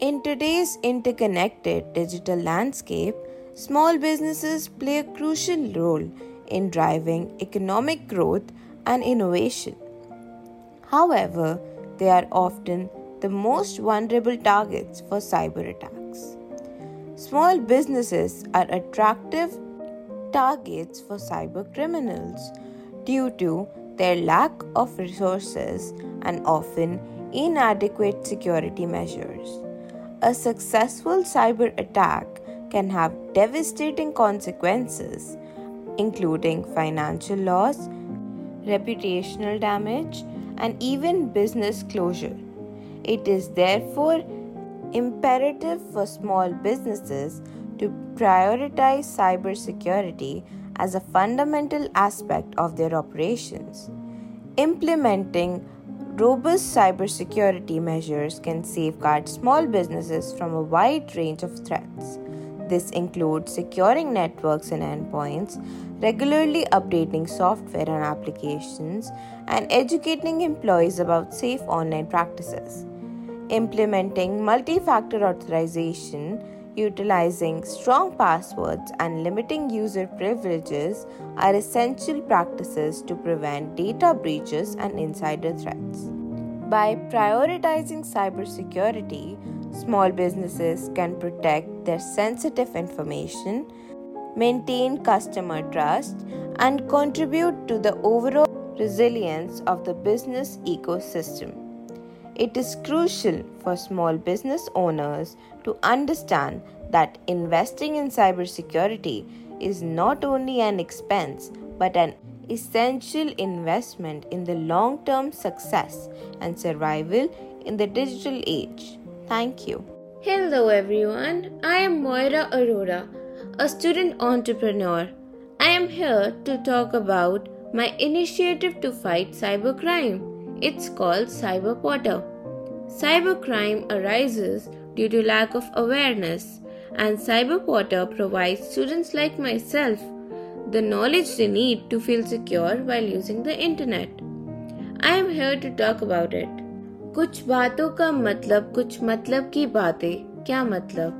In today's interconnected digital landscape, small businesses play a crucial role in driving economic growth and innovation. However, they are often the most vulnerable targets for cyber attacks. Small businesses are attractive targets for cyber criminals due to their lack of resources and often inadequate security measures. A successful cyber attack can have devastating consequences, including financial loss, reputational damage, and even business closure. It is therefore imperative for small businesses to prioritize cybersecurity as a fundamental aspect of their operations. Implementing robust cybersecurity measures can safeguard small businesses from a wide range of threats. This includes securing networks and endpoints, regularly updating software and applications, and educating employees about safe online practices. Implementing multi factor authorization, utilizing strong passwords, and limiting user privileges are essential practices to prevent data breaches and insider threats. By prioritizing cybersecurity, small businesses can protect their sensitive information, maintain customer trust, and contribute to the overall resilience of the business ecosystem. It is crucial for small business owners to understand that investing in cybersecurity is not only an expense but an essential investment in the long term success and survival in the digital age. Thank you. Hello everyone, I am Moira Arora, a student entrepreneur. I am here to talk about my initiative to fight cybercrime. It's called Cyber Potter. Cybercrime arises due to lack of awareness, and Cyber Potter provides students like myself the knowledge they need to feel secure while using the internet. I am here to talk about it. कुछ बातों का मतलब कुछ मतलब की बातें क्या मतलब